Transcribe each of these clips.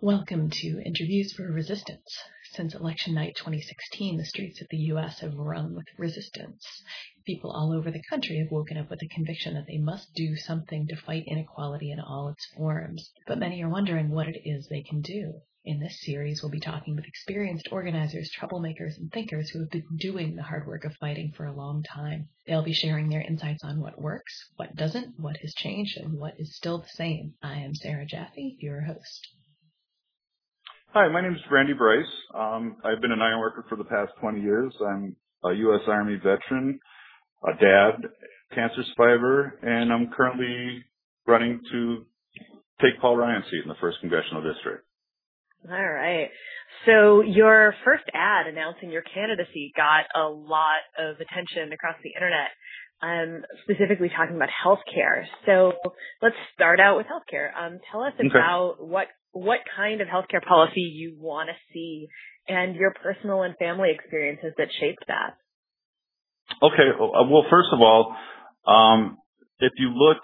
Welcome to Interviews for Resistance. Since election night 2016, the streets of the U.S. have rung with resistance. People all over the country have woken up with the conviction that they must do something to fight inequality in all its forms. But many are wondering what it is they can do. In this series, we'll be talking with experienced organizers, troublemakers, and thinkers who have been doing the hard work of fighting for a long time. They'll be sharing their insights on what works, what doesn't, what has changed, and what is still the same. I am Sarah Jaffe, your host. Hi, my name is Randy Bryce. Um, I've been an iron worker for the past 20 years. I'm a U.S. Army veteran, a dad, cancer survivor, and I'm currently running to take Paul Ryan's seat in the 1st Congressional District. All right. So your first ad announcing your candidacy got a lot of attention across the internet. Um, specifically talking about healthcare. So let's start out with healthcare. Um, tell us Okay. about what what kind of healthcare policy you want to see and your personal and family experiences that shaped that. Okay. uh, Well, first of all, um, if you look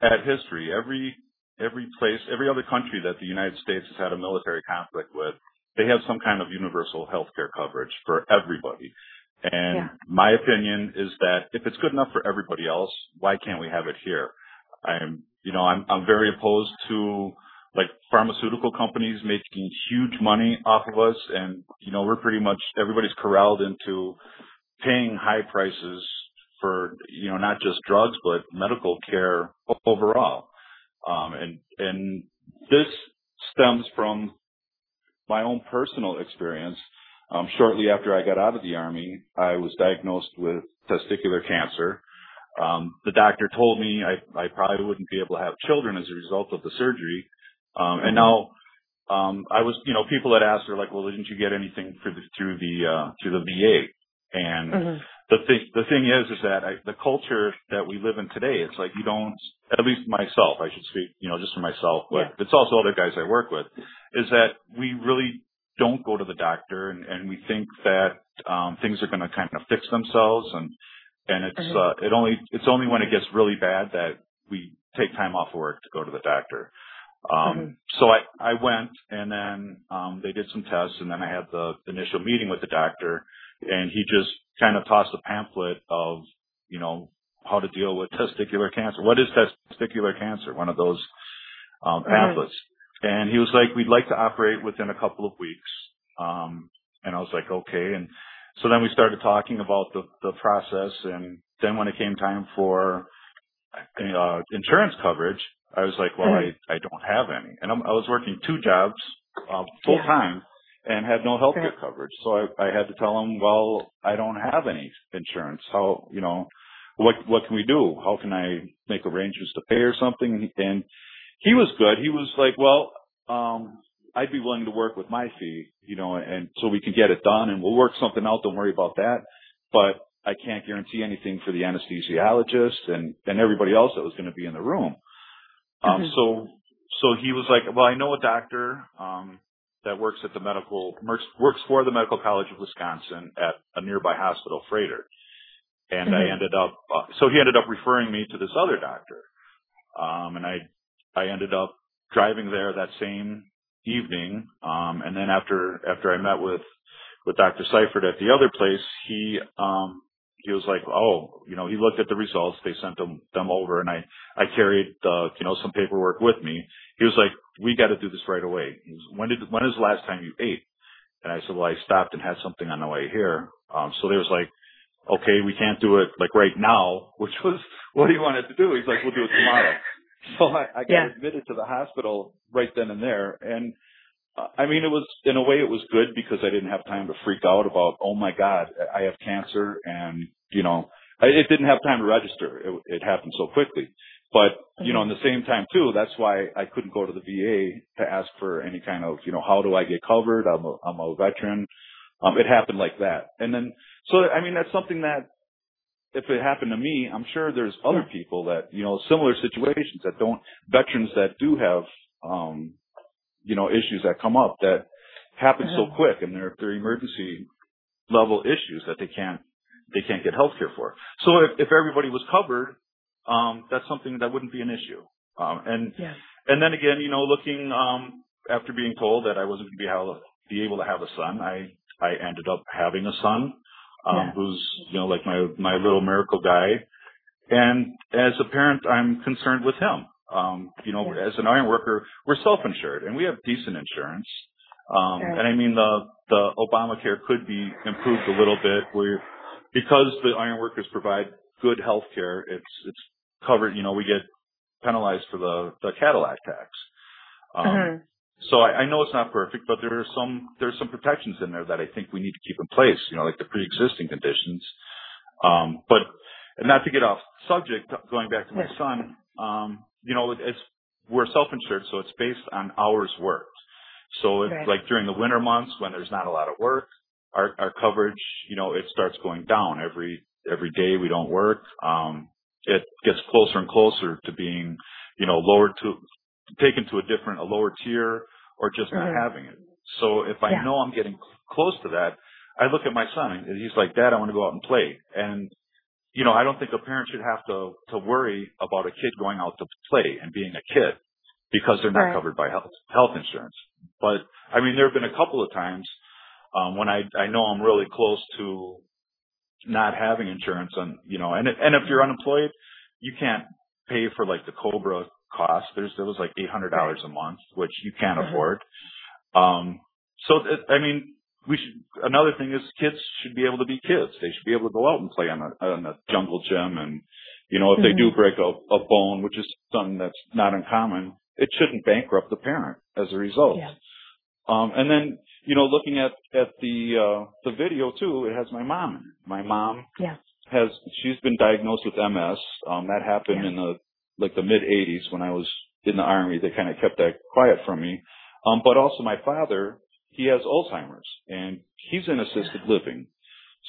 at history, every every place, every other country that the United States has had a military conflict with, they have some kind of universal health care coverage for everybody. And Yeah. my opinion is that if it's good enough for everybody else, why can't we have it here? I'm, you know, I'm I'm very opposed to like pharmaceutical companies making huge money off of us, and you know, we're pretty much everybody's corralled into paying high prices for you know not just drugs but medical care overall. Um, and and this stems from my own personal experience. Um, shortly after I got out of the army, I was diagnosed with testicular cancer. Um, the doctor told me I, I probably wouldn't be able to have children as a result of the surgery. Um, and now, um, I was, you know, people that asked are like, well, didn't you get anything through the, through the, uh, through the VA? And Mm-hmm. the thing, the thing is, is that I, the culture that we live in today, it's like you don't, at least myself, I should speak, you know, just for myself, but Yeah. it's also other guys I work with, is that we really don't go to the doctor and, and we think that, um, things are going to kind of fix themselves and, and it's, Mhm. uh, it only, it's only when it gets really bad that we take time off of work to go to the doctor. Um, Mhm. so I, I went and then, um, they did some tests and then I had the initial meeting with the doctor and he just kind of tossed a pamphlet of, you know, how to deal with testicular cancer. What is testicular cancer? One of those, um, Mhm. pamphlets. And he was like, we'd like to operate within a couple of weeks. Um, and I was like, okay. And so then we started talking about the, the process. And then when it came time for, uh, insurance coverage, I was like, well, I, I don't have any. And I'm, I was working two jobs, uh, full time and had no health care coverage. So I, I had to tell him, well, I don't have any insurance. How, you know, what, what can we do? How can I make arrangements to pay or something? And he was good. He was like, well, um, I'd be willing to work with my fee, you know, and so we can get it done and we'll work something out. Don't worry about that. But I can't guarantee anything for the anesthesiologist and, and everybody else that was going to be in the room. Um, Mhm. so, so he was like, well, I know a doctor, um, that works at the medical, works, for the Medical College of Wisconsin at a nearby hospital, Froedtert. And I Mhm. ended up, uh, so he ended up referring me to this other doctor. Um, and I, I ended up driving there that same evening. Um, and then after, after I met with, with Dr. Seifert at the other place, he, um, he was like, oh, you know, he looked at the results. They sent them, them over and I, I carried, uh, you know, some paperwork with me. He was like, we got to do this right away. He was, when did, when is the last time you ate? And I said, well, I stopped and had something on the way here. Um, so they was like, okay, we can't do it like right now, which was what he wanted to do. He's like, we'll do it tomorrow. So I, I got Yeah. admitted to the hospital right then and there. And uh, I mean, it was, in a way it was good because I didn't have time to freak out about, oh my God, I have cancer. And, you know, I, it didn't have time to register. It, it happened so quickly. But, you know, in the same time too, that's why I couldn't go to the VA to ask for any kind of, you know, how do I get covered? I'm a, I'm a veteran. Um, it happened like that. And then, so, I mean, that's something that if it happened to me, I'm sure there's other people that, you know, similar situations that don't, veterans that do have, um, you know, issues that come up that happen so Uh-huh. quick and they're, they're emergency level issues that they can't, they can't get health care for. So if, if everybody was covered, um, that's something that wouldn't be an issue. Um, and, Yeah. and then again, you know, looking, um, after being told that I wasn't going to be able to be able to have a son, I I ended up having a son, um, yeah. who's you know like my my little miracle guy. And as a parent, I'm concerned with him. Um, you know, yeah. as an iron worker, we're self-insured and we have decent insurance. Um, right. and I mean the the Obamacare could be improved a little bit where because the iron workers provide good health care, it's it's covered. You know, we get penalized for the the Cadillac tax. Um, uh-huh. So I, I know it's not perfect, but there are some there's some protections in there that I think we need to keep in place. You know, like the pre-existing conditions. Um, but not to get off subject, going back to my son, um, you know, it's we're self-insured, so it's based on hours worked. So if, right. like during the winter months when there's not a lot of work, our, our coverage, you know, it starts going down every every day we don't work. Um, it gets closer and closer to being, you know, lowered to taken to a different, a lower tier, or just not mm-hmm. having it. So if I yeah. know I'm getting close to that, I look at my son and he's like, Dad, I want to go out and play. And you know, I don't think a parent should have to to worry about a kid going out to play and being a kid because they're not right. covered by health health insurance. But I mean, there have been a couple of times um, when I I know I'm really close to not having insurance, and you know, and and if you're unemployed, you can't pay for like the Cobra cost. There's there was like eight hundred dollars a month, which you can't mm-hmm. afford. Um, so it, I mean, we should. Another thing is kids should be able to be kids. They should be able to go out and play on a on a jungle gym, and you know, if mm-hmm. they do mm-hmm. break a, a bone, which is something that's not uncommon, it shouldn't bankrupt the parent as a result. Yeah. Um, and then, you know, looking at, at the, uh, the video too, it has my mom in it. My mom yeah. has, she's been diagnosed with MS. Um, that happened yeah. in the, like the mid 80s when I was in the army. They kind of kept that quiet from me. Um, but also my father, he has Alzheimer's and he's in assisted living.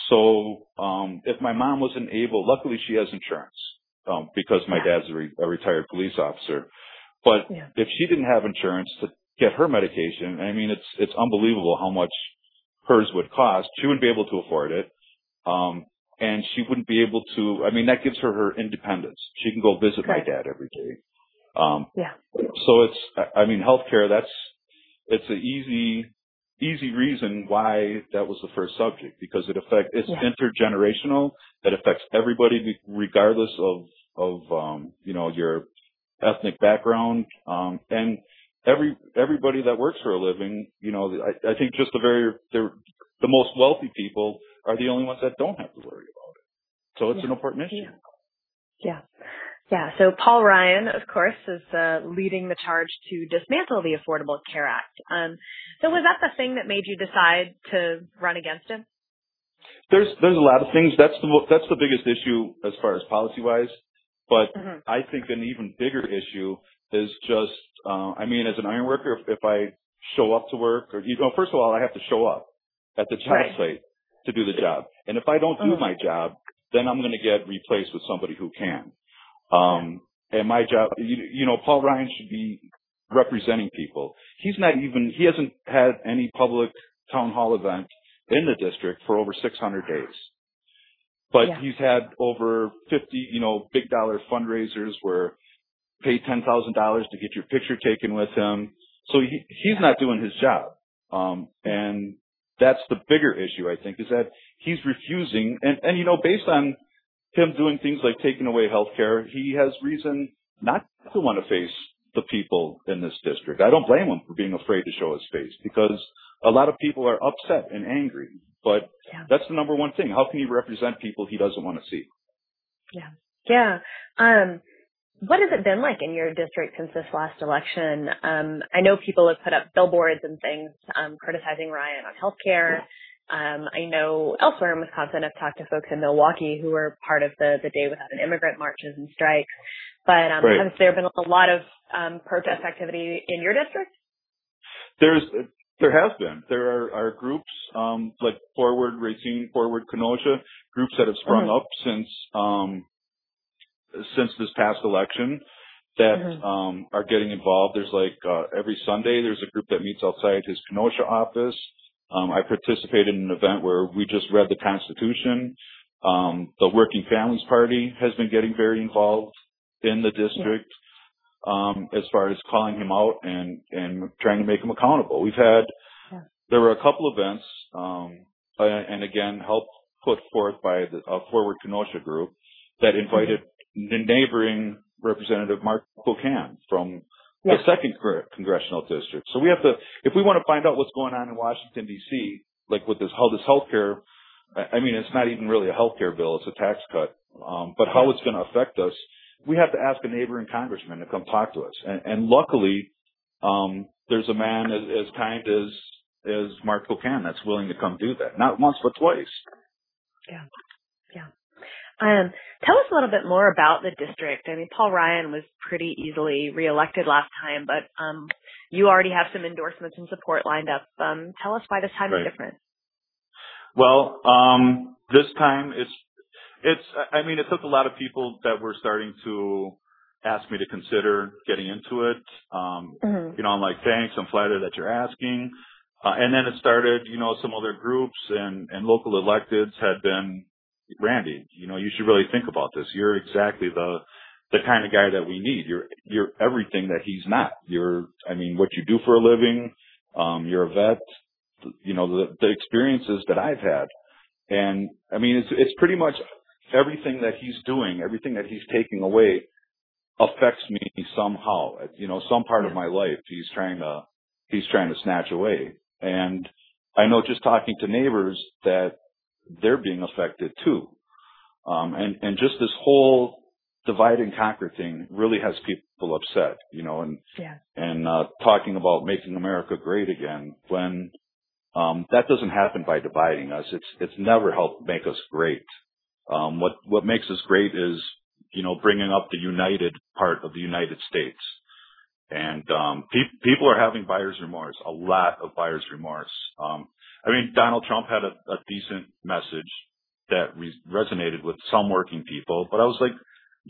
So, um, if my mom wasn't able, luckily she has insurance, um, because my dad's a, re- a retired police officer. But yeah. if she didn't have insurance to get her medication, I mean, it's, it's unbelievable how much hers would cost. She wouldn't be able to afford it. Um, and she wouldn't be able to, I mean, that gives her her independence. She can go visit my dad every day. Um, yeah. So it's, I mean, healthcare, that's, it's an easy, easy reason why that was the first subject because it affects, it's yeah. intergenerational. That affects everybody regardless of, of, um, you know, your ethnic background. Um, and every, everybody that works for a living, you know, I, I think just the very, the, the most wealthy people are the only ones that don't have to worry about it. So it's yeah. an important issue. Yeah. yeah. Yeah. So Paul Ryan, of course, is uh, leading the charge to dismantle the Affordable Care Act. Um, so was that the thing that made you decide to run against him? There's there's a lot of things. That's the that's the biggest issue as far as policy wise. But mm-hmm. I think an even bigger issue is just, uh, I mean, as an iron worker, if, if I show up to work, or you know, first of all, I have to show up at the job right. site to do the job, and if I don't do mm-hmm. my job, then I'm going to get replaced with somebody who can. Um, and my job, you, you know, Paul Ryan should be representing people. He's not even, he hasn't had any public town hall event in the district for over 600 days. But yeah. he's had over 50, you know, big dollar fundraisers where pay $10,000 to get your picture taken with him. So he, he's not doing his job. Um, and that's the bigger issue, I think, is that he's refusing. And, and, you know, based on him doing things like taking away health care, he has reason not to want to face the people in this district. I don't blame him for being afraid to show his face because a lot of people are upset and angry. But yeah. that's the number one thing. How can he represent people he doesn't want to see? Yeah. Yeah. Um, what has it been like in your district since this last election? Um, I know people have put up billboards and things um, criticizing Ryan on healthcare. Um, I know elsewhere in Wisconsin, I've talked to folks in Milwaukee who were part of the the Day Without an Immigrant marches and strikes. But um, right. has there been a lot of um, protest activity in your district? There's there has been. There are, are groups um, like Forward Racine, Forward Kenosha, groups that have sprung mm-hmm. up since um, since this past election that mm-hmm. um, are getting involved. There's like uh, every Sunday there's a group that meets outside his Kenosha office. Um, I participated in an event where we just read the Constitution. Um, the Working Families Party has been getting very involved in the district. Yeah. um, as far as calling him out and and trying to make him accountable. We've had yeah. there were a couple events, um, and again helped put forth by the uh, Forward Kenosha group that invited mm-hmm. The neighboring Representative Mark Pocan from the second congressional district. So we have to, if we want to find out what's going on in Washington D.C., like with this how this healthcare, I mean, it's not even really a healthcare bill; it's a tax cut. Um, but how it's going to affect us, we have to ask a neighboring congressman to come talk to us. And, and luckily, um, there's a man as, as kind as as Mark Pocan that's willing to come do that, not once but twice. Yeah. Um, tell us a little bit more about the district. I mean, Paul Ryan was pretty easily reelected last time, but um, you already have some endorsements and support lined up. Um, tell us why this time right. is different. Well, um, this time it's it's. I mean, it took a lot of people that were starting to ask me to consider getting into it. Um, mm-hmm. You know, I'm like, thanks, I'm flattered that you're asking. Uh, and then it started, you know, some other groups and, and local electeds had been Randy, you know, you should really think about this. You're exactly the the kind of guy that we need. You're you're everything that he's not. You're I mean, what you do for a living, um, you're a vet, you know, the the experiences that I've had. And I mean it's it's pretty much everything that he's doing, everything that he's taking away affects me somehow. You know, some part of my life he's trying to he's trying to snatch away. And I know just talking to neighbors that they're being affected too. Um, and, and just this whole divide and conquer thing really has people upset, you know, and, yeah. and, uh, talking about making America great again when, um, that doesn't happen by dividing us. It's, it's never helped make us great. Um, what, what makes us great is, you know, bringing up the united part of the United States. And, um, pe- people are having buyer's remorse, a lot of buyer's remorse. Um, I mean, Donald Trump had a, a decent message that re- resonated with some working people, but I was like,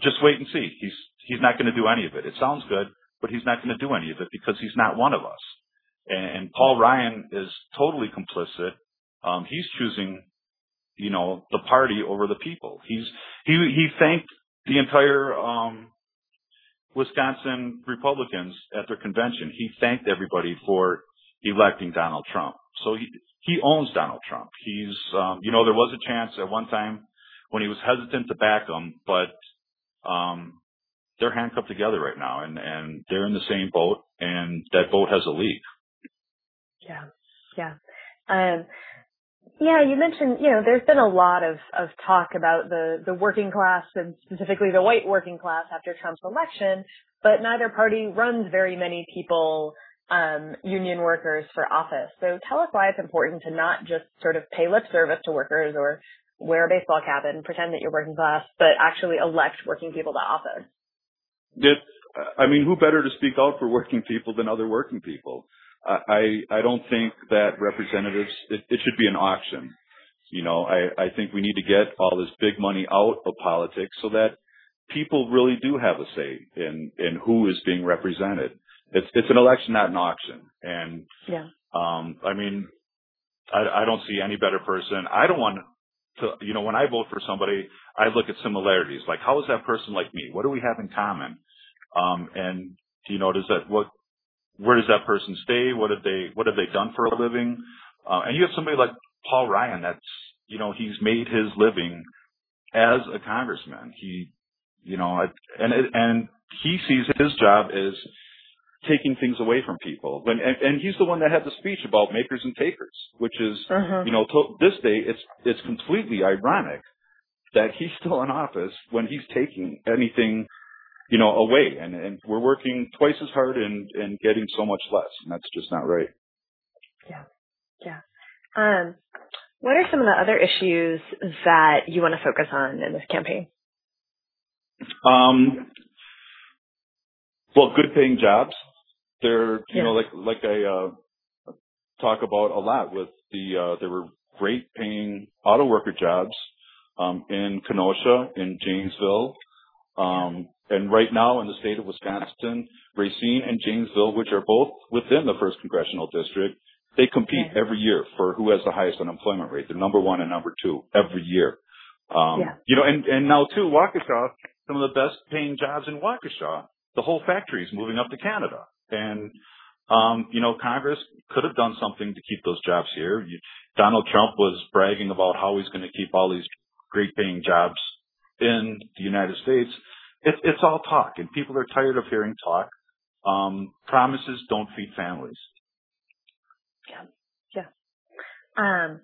just wait and see. He's he's not going to do any of it. It sounds good, but he's not going to do any of it because he's not one of us. And, and Paul Ryan is totally complicit. Um, he's choosing, you know, the party over the people. He's he he thanked the entire um, Wisconsin Republicans at their convention. He thanked everybody for electing Donald Trump. So he he owns Donald Trump. He's, um, you know, there was a chance at one time when he was hesitant to back him, but, um, they're handcuffed together right now and, and they're in the same boat and that boat has a leak. Yeah. Yeah. Um, yeah, you mentioned, you know, there's been a lot of, of talk about the, the working class and specifically the white working class after Trump's election, but neither party runs very many people um, union workers for office. So tell us why it's important to not just sort of pay lip service to workers or wear a baseball cap and pretend that you're working class, but actually elect working people to office. It, I mean, who better to speak out for working people than other working people? I I don't think that representatives it, it should be an auction. You know, I I think we need to get all this big money out of politics so that people really do have a say in in who is being represented it's it's an election, not an auction. And yeah, um, I mean, I, I don't see any better person. I don't want to, you know, when I vote for somebody, I look at similarities. Like, how is that person like me? What do we have in common? Um, and you know, does that what? Where does that person stay? What have they What have they done for a living? Uh, and you have somebody like Paul Ryan. That's you know, he's made his living as a congressman. He, you know, and and he sees his job as taking things away from people. and, and he's the one that had the speech about makers and takers, which is, uh-huh. you know, to this day, it's, it's completely ironic that he's still in office when he's taking anything, you know, away. And, and we're working twice as hard and, and getting so much less. And that's just not right. Yeah. Yeah. Um, what are some of the other issues that you want to focus on in this campaign? Um, well, good paying jobs. They're, you yeah. know, like, like I, uh, talk about a lot with the, uh, there were great paying auto worker jobs, um, in Kenosha, in Janesville, um, and right now in the state of Wisconsin, Racine and Janesville, which are both within the first congressional district, they compete yeah. every year for who has the highest unemployment rate. They're number one and number two every year. Um, yeah. you know, and, and now too, Waukesha, some of the best paying jobs in Waukesha the whole factory is moving up to Canada. And, um, you know, Congress could have done something to keep those jobs here. You, Donald Trump was bragging about how he's going to keep all these great paying jobs in the United States. It, it's all talk and people are tired of hearing talk. Um, promises don't feed families. Yeah. Yeah. Um,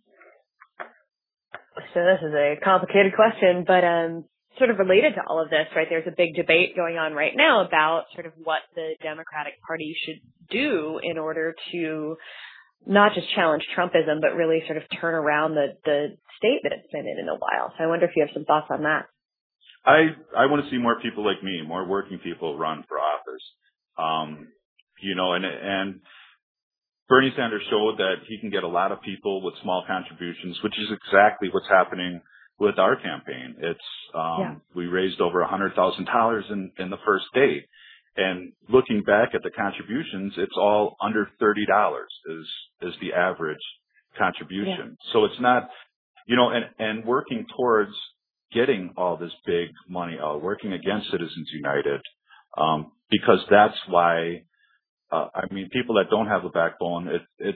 so this is a complicated question, but, um, sort of related to all of this, right? There's a big debate going on right now about sort of what the Democratic Party should do in order to not just challenge Trumpism, but really sort of turn around the, the state that it's been in in a while. So I wonder if you have some thoughts on that. I, I want to see more people like me, more working people run for office. Um, you know, and, and Bernie Sanders showed that he can get a lot of people with small contributions, which is exactly what's happening with our campaign. It's um, yeah. we raised over a hundred thousand dollars in in the first day, and looking back at the contributions, it's all under thirty dollars is is the average contribution. Yeah. So it's not, you know, and and working towards getting all this big money out, working against Citizens United, um, because that's why. Uh, I mean, people that don't have a backbone, it it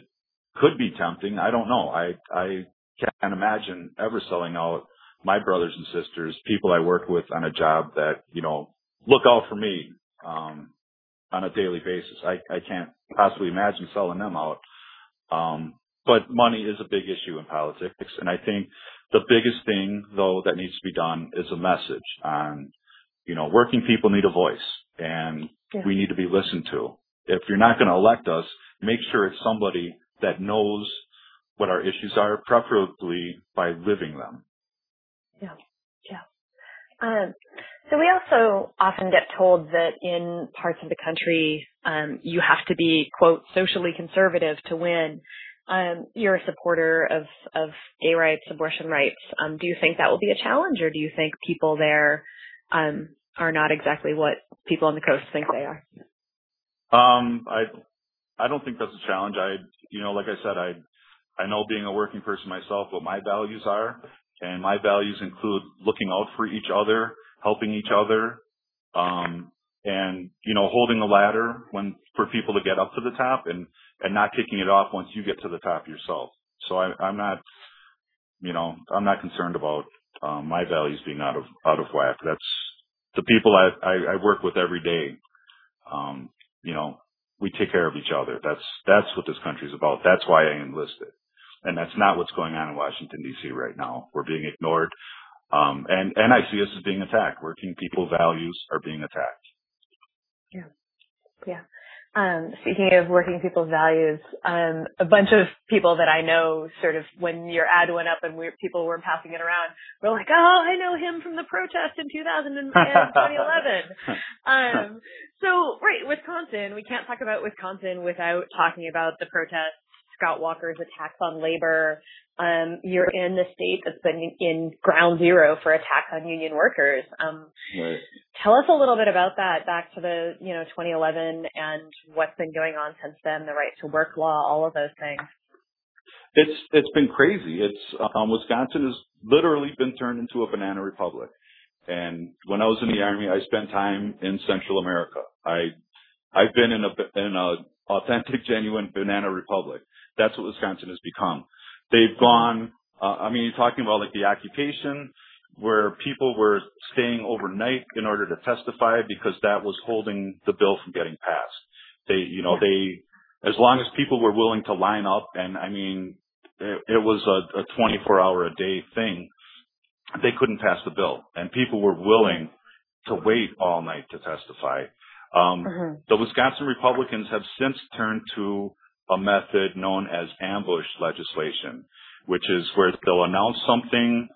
could be tempting. I don't know. I I can't imagine ever selling out my brothers and sisters, people I work with on a job that, you know, look out for me, um, on a daily basis. I, I can't possibly imagine selling them out. Um, but money is a big issue in politics. And I think the biggest thing though that needs to be done is a message on, you know, working people need a voice and yeah. we need to be listened to. If you're not going to elect us, make sure it's somebody that knows what our issues are, preferably by living them. Yeah. Yeah. Um, so we also often get told that in parts of the country, um, you have to be, quote, socially conservative to win. Um, you're a supporter of, of gay rights, abortion rights. Um, do you think that will be a challenge or do you think people there, um, are not exactly what people on the coast think they are? Um, I, I don't think that's a challenge. I, you know, like I said, I I know being a working person myself what my values are, and my values include looking out for each other, helping each other, um, and you know holding the ladder when for people to get up to the top, and and not kicking it off once you get to the top yourself. So I, I'm not, you know, I'm not concerned about um, my values being out of out of whack. That's the people I, I, I work with every day. Um, you know, we take care of each other. That's that's what this country is about. That's why I enlisted. And that's not what's going on in Washington D.C. right now. We're being ignored. Um, and, and I see us as being attacked. Working people values are being attacked. Yeah. Yeah. Um, speaking of working people's values, um, a bunch of people that I know sort of when your ad went up and we, people were passing it around, were like, oh, I know him from the protest in 2000 and, 2011. um, so, right, Wisconsin, we can't talk about Wisconsin without talking about the protest Scott Walker's attacks on labor. Um, you're in the state that's been in ground zero for attacks on union workers. Um, right. Tell us a little bit about that back to the, you know, 2011 and what's been going on since then, the right to work law, all of those things. It's, it's been crazy. It's, um, Wisconsin has literally been turned into a banana republic. And when I was in the army, I spent time in Central America. I, I've been in a, in a authentic, genuine banana republic. That's what Wisconsin has become. They've gone, uh, I mean, you're talking about like the occupation where people were staying overnight in order to testify because that was holding the bill from getting passed. They, you know, they, as long as people were willing to line up and I mean, it, it was a, a 24 hour a day thing, they couldn't pass the bill and people were willing to wait all night to testify. Um, mm-hmm. the Wisconsin Republicans have since turned to a method known as ambush legislation, which is where they'll announce something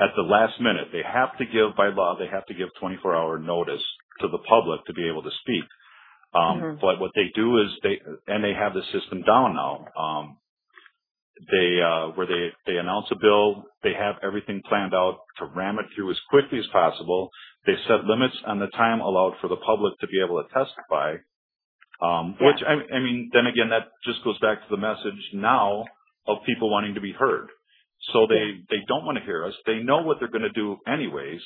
at the last minute. They have to give, by law, they have to give 24 hour notice to the public to be able to speak. Um, mm-hmm. but what they do is they, and they have the system down now. Um, they, uh, where they, they announce a bill, they have everything planned out to ram it through as quickly as possible. They set limits on the time allowed for the public to be able to testify. Um, yeah. which I, I mean, then again, that just goes back to the message now of people wanting to be heard. So they, yeah. they don't want to hear us. They know what they're going to do anyways.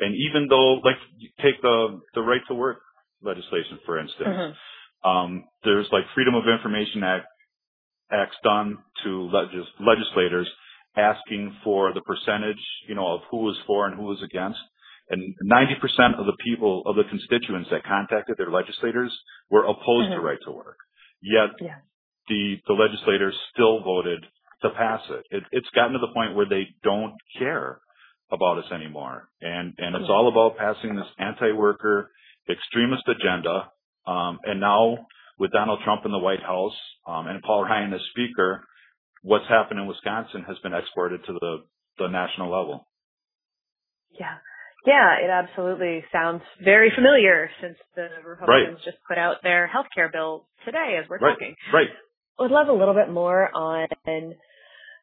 And even though, like, take the, the right to work legislation, for instance. Mm-hmm. Um, there's like Freedom of Information Act acts done to legis- legislators asking for the percentage, you know, of who is for and who is against. And 90% of the people, of the constituents that contacted their legislators were opposed mm-hmm. to right to work. Yet yeah. the, the legislators still voted to pass it. it. It's gotten to the point where they don't care about us anymore. And, and it's all about passing this anti-worker extremist agenda. Um, and now with Donald Trump in the White House, um, and Paul Ryan as speaker, what's happened in Wisconsin has been exported to the, the national level. Yeah. Yeah, it absolutely sounds very familiar since the Republicans right. just put out their health care bill today as we're right. talking. Right. I'd love a little bit more on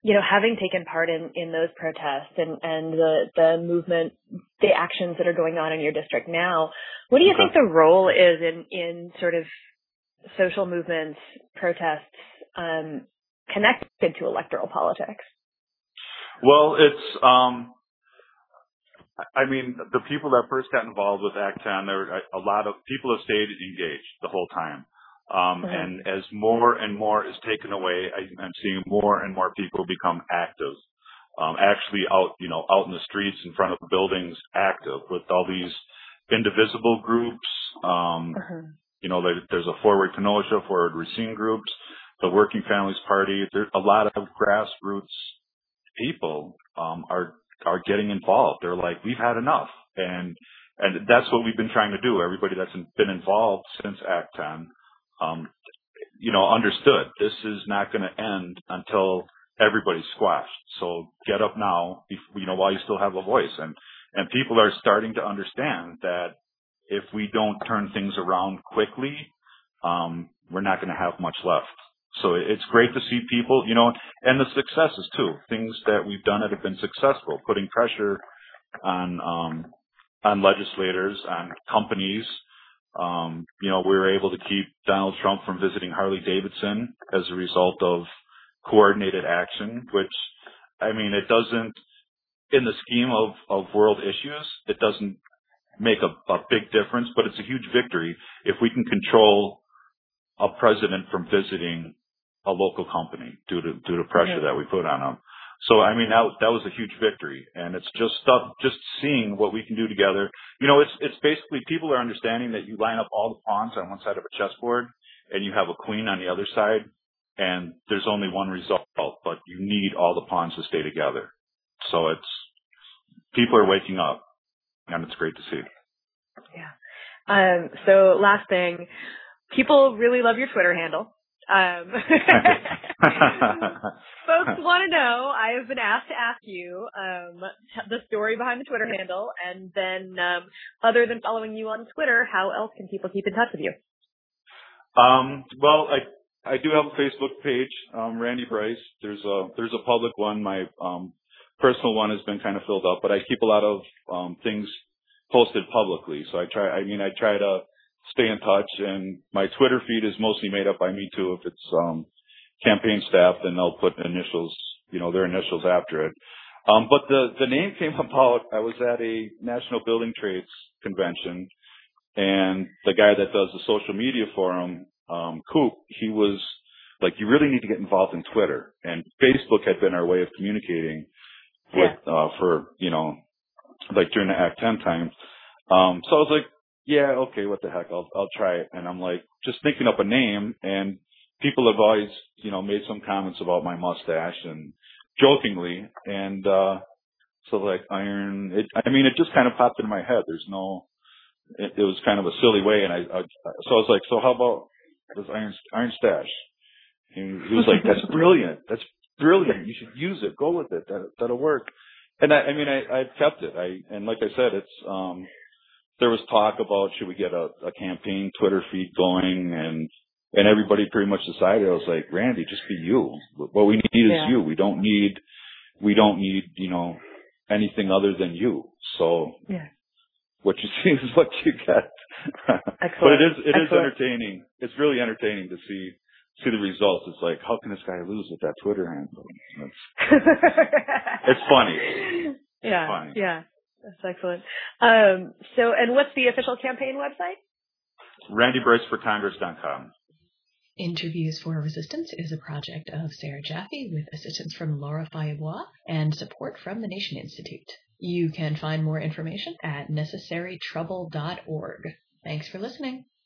you know, having taken part in, in those protests and, and the, the movement, the actions that are going on in your district now, what do you okay. think the role is in, in sort of social movements, protests, um, connected to electoral politics? Well, it's, um, I mean, the people that first got involved with Act 10, there were a lot of people have stayed engaged the whole time. Um, mm-hmm. and as more and more is taken away, I, am seeing more and more people become active. Um, actually out, you know, out in the streets in front of buildings active with all these indivisible groups. Um, mm-hmm. you know, there's a Forward Kenosha, Forward Racine groups, the Working Families Party. There's a lot of grassroots people, um, are, are getting involved. They're like, we've had enough. And, and that's what we've been trying to do. Everybody that's been involved since Act 10 um, you know, understood this is not going to end until everybody's squashed. So get up now, you know, while you still have a voice. And, and people are starting to understand that if we don't turn things around quickly, um, we're not going to have much left. So it's great to see people, you know, and the successes too. Things that we've done that have been successful, putting pressure on, um, on legislators, on companies, um, you know, we were able to keep Donald Trump from visiting Harley Davidson as a result of coordinated action, which, I mean, it doesn't, in the scheme of, of world issues, it doesn't make a, a big difference, but it's a huge victory if we can control a president from visiting a local company due to, due to pressure that we put on them. So I mean that that was a huge victory, and it's just stuff, just seeing what we can do together. You know, it's it's basically people are understanding that you line up all the pawns on one side of a chessboard, and you have a queen on the other side, and there's only one result, but you need all the pawns to stay together. So it's people are waking up, and it's great to see. Yeah. Um, so last thing, people really love your Twitter handle. Um, folks want to know. I have been asked to ask you um, the story behind the Twitter handle, and then um, other than following you on Twitter, how else can people keep in touch with you? Um, well, I I do have a Facebook page, um, Randy Bryce. There's a there's a public one. My um, personal one has been kind of filled up, but I keep a lot of um, things posted publicly. So I try. I mean, I try to stay in touch. And my Twitter feed is mostly made up by me too. If it's um, campaign staff, then they'll put initials, you know, their initials after it. Um, but the the name came about. I was at a National Building Trades convention, and the guy that does the social media forum, um, Coop, he was like, "You really need to get involved in Twitter." And Facebook had been our way of communicating with yeah. uh, for you know, like during the Act 10 time. Um, so I was like, yeah, okay, what the heck, I'll, I'll try it. And I'm like, just thinking up a name and people have always, you know, made some comments about my mustache and jokingly. And, uh, so like iron, it, I mean, it just kind of popped into my head. There's no, it, it was kind of a silly way. And I, I, so I was like, so how about this iron, iron stash? And he was like, that's brilliant. That's brilliant. You should use it. Go with it. That, that'll work. And I, I mean, I, I've kept it. I, and like I said, it's, um, there was talk about should we get a, a campaign Twitter feed going and and everybody pretty much decided I was like, Randy, just be you. What we need is you. We don't need we don't need, you know, anything other than you. So yeah. what you see is what you get. but it is it Excellent. is entertaining. It's really entertaining to see see the results. It's like, how can this guy lose with that Twitter handle? It's, it's funny. Yeah. It's funny. Yeah. That's excellent. Um, so, and what's the official campaign website? RandyBryceForCongress.com. Interviews for Resistance is a project of Sarah Jaffe with assistance from Laura Feuillebois and support from the Nation Institute. You can find more information at necessarytrouble.org. Thanks for listening.